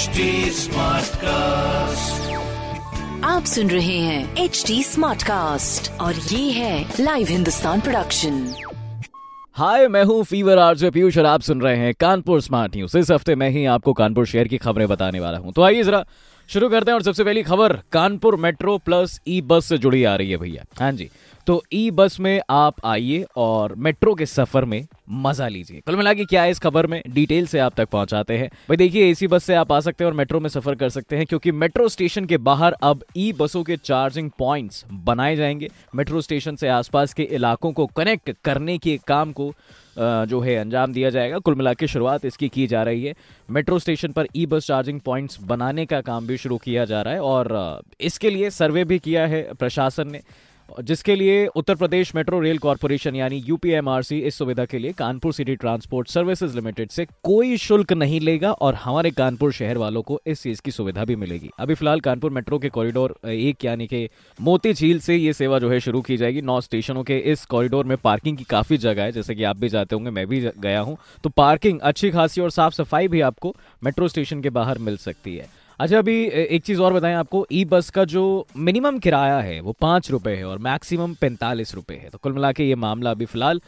HD cast आप सुन रहे हैं एच डी स्मार्ट कास्ट और ये है लाइव हिंदुस्तान प्रोडक्शन हाय मैं हूँ फीवर आरजे पीयूष और आप सुन रहे हैं कानपुर स्मार्ट न्यूज़ इस हफ़्ते मैं ही आपको कानपुर शहर की खबरें बताने वाला हूँ। तो आइए जरा शुरू करते हैं और सबसे पहली खबर, कानपुर मेट्रो प्लस ई बस से जुड़ी आ रही है भैया। हाँ जी तो ई बस में आप आइए और मेट्रो के सफ़र में मज़ा लीजिए। कुल मिला के क्या है इस खबर में? डिटेल से आप तक पहुंचाते हैं। भाई देखिए, एसी बस से आप आ सकते हैं और मेट्रो में सफ़र कर सकते हैं, क्योंकि मेट्रो स्टेशन के बाहर अब ई बसों के चार्जिंग पॉइंट्स बनाए जाएँगे। मेट्रो स्टेशन से आसपास के इलाकों को कनेक्ट करने के काम को जो है, अंजाम दिया जाएगा। कुल मिला के शुरुआत इसकी की जा रही है। मेट्रो स्टेशन पर ई बस चार्जिंग पॉइंट्स बनाने का काम भी शुरू किया जा रहा है और इसके लिए सर्वे भी किया है प्रशासन ने। जिसके लिए Uttar Pradesh metro rail corporation यानी यूपीएमआरसी इस सुविधा के लिए Kanpur city transport services limited से कोई शुल्क नहीं लेगा और हमारे कानपुर शहर वालों को इस चीज़ की सुविधा भी मिलेगी। अभी फ़िलहाल कानपुर मेट्रो के कॉरिडोर एक यानी कि मोती झील से ये सेवा जो है शुरू की जाएगी। नौ स्टेशनों के इस कॉरिडोर में पार्किंग की काफ़ी जगह है, जैसे कि आप भी जाते होंगे, मैं भी गया हूँ। तो पार्किंग अच्छी खासी और साफ़ सफ़ाई भी आपको मेट्रो स्टेशन के बाहर मिल सकती है। अच्छा अभी एक चीज़ और बताएँ आपको। ई बस का जो मिनिमम किराया है, वो पाँच रुपए है और मैक्सिमम पैंतालीस रुपए है। तो कुल मिला के ये मामला अभी फ़िलहाल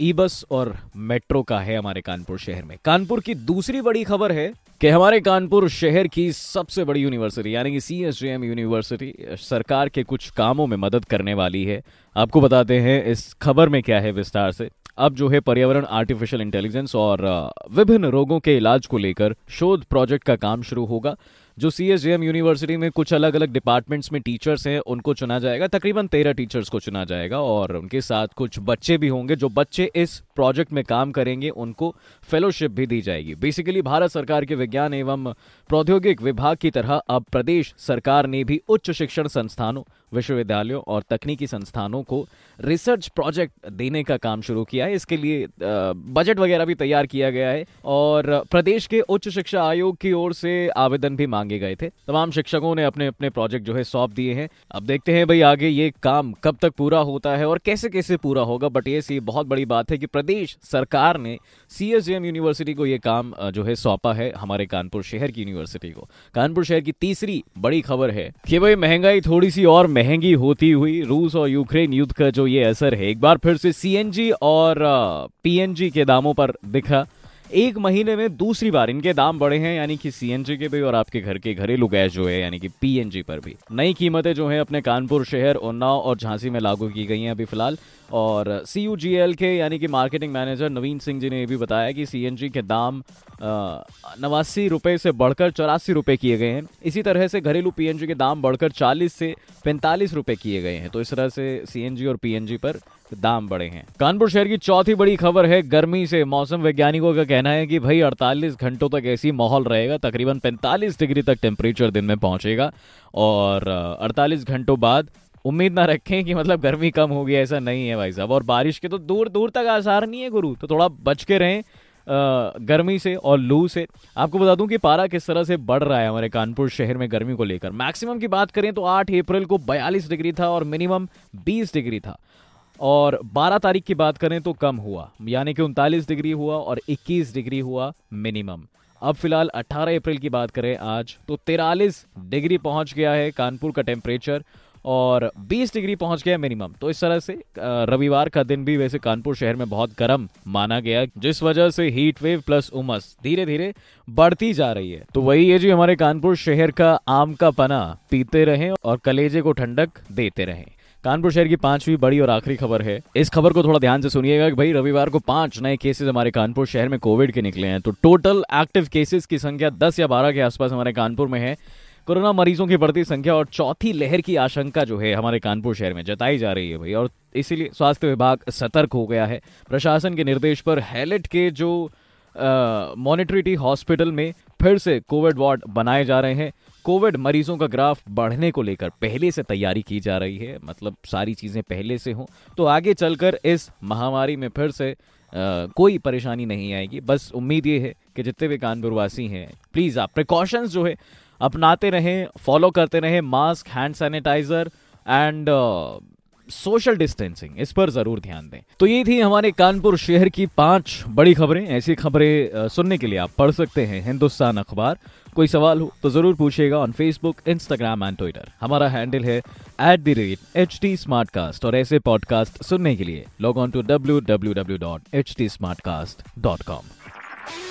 ई बस और मेट्रो का है हमारे कानपुर शहर में। कानपुर की दूसरी बड़ी खबर है कि हमारे कानपुर शहर की सबसे बड़ी यूनिवर्सिटी यानी कि सी एस यूनिवर्सिटी सरकार के कुछ कामों में मदद करने वाली है। आपको बताते हैं इस खबर में क्या है विस्तार से। अब जो है पर्यावरण आर्टिफिशियल इंटेलिजेंस और विभिन्न रोगों के इलाज को लेकर शोध प्रोजेक्ट का काम शुरू होगा। जो सी एस यूनिवर्सिटी में कुछ अलग अलग डिपार्टमेंट्स में टीचर्स हैं, उनको चुना जाएगा। तकरीबन तेरह टीचर्स को चुना जाएगा और उनके साथ कुछ बच्चे भी होंगे, जो बच्चे इस प्रोजेक्ट में काम करेंगे, उनको फेलोशिप भी दी जाएगी। बेसिकली भारत सरकार के विज्ञान एवं प्रौद्योगिक विभाग की तरह अब प्रदेश सरकार ने भी उच्च शिक्षण संस्थानों विश्वविद्यालयों और तकनीकी संस्थानों को रिसर्च प्रोजेक्ट देने का काम शुरू किया है। इसके लिए बजट वगैरह भी तैयार किया गया है और प्रदेश के उच्च शिक्षा आयोग की ओर से आवेदन भी मांगे गए थे। तमाम शिक्षकों ने अपने अपने प्रोजेक्ट जो है सौंप दिए हैं। अब देखते हैं भाई आगे ये काम कब तक पूरा होता है और कैसे कैसे पूरा होगा, बट ये सी बहुत बड़ी बात है कि प्रदेश सरकार ने सी यूनिवर्सिटी को ये काम जो है सौंपा है हमारे कानपुर शहर की यूनिवर्सिटी को। कानपुर शहर की तीसरी बड़ी खबर है कि भाई महँगाई थोड़ी सी और होती हुई रूस और यूक्रेन युद्ध का जो ये असर है, एक बार फिर से सीएनजी और पीएनजी के दामों पर दिखा। एक महीने में दूसरी बार इनके दाम बढ़े हैं, यानी कि सीएनजी के भी और आपके घर के घरेलू गैस जो है, यानी कि पीएनजी पर भी। नई कीमतें जो है अपने कानपुर शहर उन्नाव और झांसी में लागू की गई हैं अभी फ़िलहाल। और सी यू जी एल के यानी कि मार्केटिंग मैनेजर नवीन सिंह जी ने भी बताया कि सी एन जी के दाम नवासी रुपए से बढ़कर चौरासी रुपये किए गए हैं। इसी तरह से घरेलू पीएनजी के दाम बढ़कर 40 से 45 रुपए किए गए हैं। तो इस तरह से सीएनजी और पीएनजी पर दाम बढ़े हैं। कानपुर शहर की चौथी बड़ी खबर है, गर्मी से मौसम वैज्ञानिकों का कहना है कि भाई 48 घंटों तक ऐसी माहौल रहेगा, तकरीबन 45 डिग्री तक टेम्परेचर दिन में पहुंचेगा। और 48 घंटों बाद उम्मीद ना रखें कि मतलब गर्मी कम होगी, ऐसा नहीं है भाई साहब। और बारिश के तो दूर दूर तक आसार नहीं है गुरु तो थोड़ा बच के रहें गर्मी से और लू से। आपको बता दूँ कि पारा किस तरह से बढ़ रहा है हमारे कानपुर शहर में गर्मी को लेकर। मैक्सिमम की बात करें तो 8 अप्रैल को 42 डिग्री था और मिनिमम 20 डिग्री था। और 12 तारीख की बात करें तो कम हुआ, यानी कि उनतालीस डिग्री हुआ और 21 डिग्री हुआ मिनिमम। अब फ़िलहाल 18 अप्रैल की बात करें आज तो तिरालीस डिग्री पहुँच गया है कानपुर का टेम्परेचर और 20 डिग्री पहुँच गया मिनिमम तो इस तरह से रविवार का दिन भी वैसे कानपुर शहर में बहुत गर्म माना गया, जिस वजह से हीट वेव प्लस उमस धीरे धीरे बढ़ती जा रही है। तो वही है जी हमारे कानपुर शहर का आम का पना। पीते रहे और कलेजे को ठंडक देते रहे। कानपुर शहर की पांचवी बड़ी और आखिरी खबर है। इस खबर को थोड़ा ध्यान से सुनिएगा कि भाई, रविवार को पाँच नए केसेस हमारे कानपुर शहर में कोविड के निकले हैं। तो टोटल एक्टिव केसेस की संख्या दस या बारह के आसपास हमारे कानपुर में है। कोरोना मरीजों की बढ़ती संख्या और चौथी लहर की आशंका जो है हमारे कानपुर शहर में जताई जा रही है भाई। और इसीलिए स्वास्थ्य विभाग सतर्क हो गया है। प्रशासन के निर्देश पर हैलेट के जो मॉनिटरिटी हॉस्पिटल में फिर से कोविड वार्ड बनाए जा रहे हैं। कोविड मरीजों का ग्राफ बढ़ने को लेकर पहले से तैयारी की जा रही है। मतलब सारी चीज़ें पहले से हों। तो आगे चलकर इस महामारी में फिर से आ, कोई परेशानी नहीं आएगी। बस उम्मीद ये है कि जितने भी कानपुर वासी हैं प्लीज़ आप प्रिकॉशंस जो है अपनाते रहें फॉलो करते रहें mask hand sanitizer and social distancing इस पर ज़रूर ध्यान दें। तो ये थी हमारे कानपुर शहर की पाँच बड़ी खबरें। ऐसी खबरें सुनने के लिए आप पढ़ सकते हैं हिंदुस्तान अखबार। कोई सवाल हो तो ज़रूर पूछिएगा on Facebook Instagram and Twitter हमारा हैंडल है at the rate H T और ऐसे पॉडकास्ट सुनने के लिए log on to W W W dot H T Smartcast dot com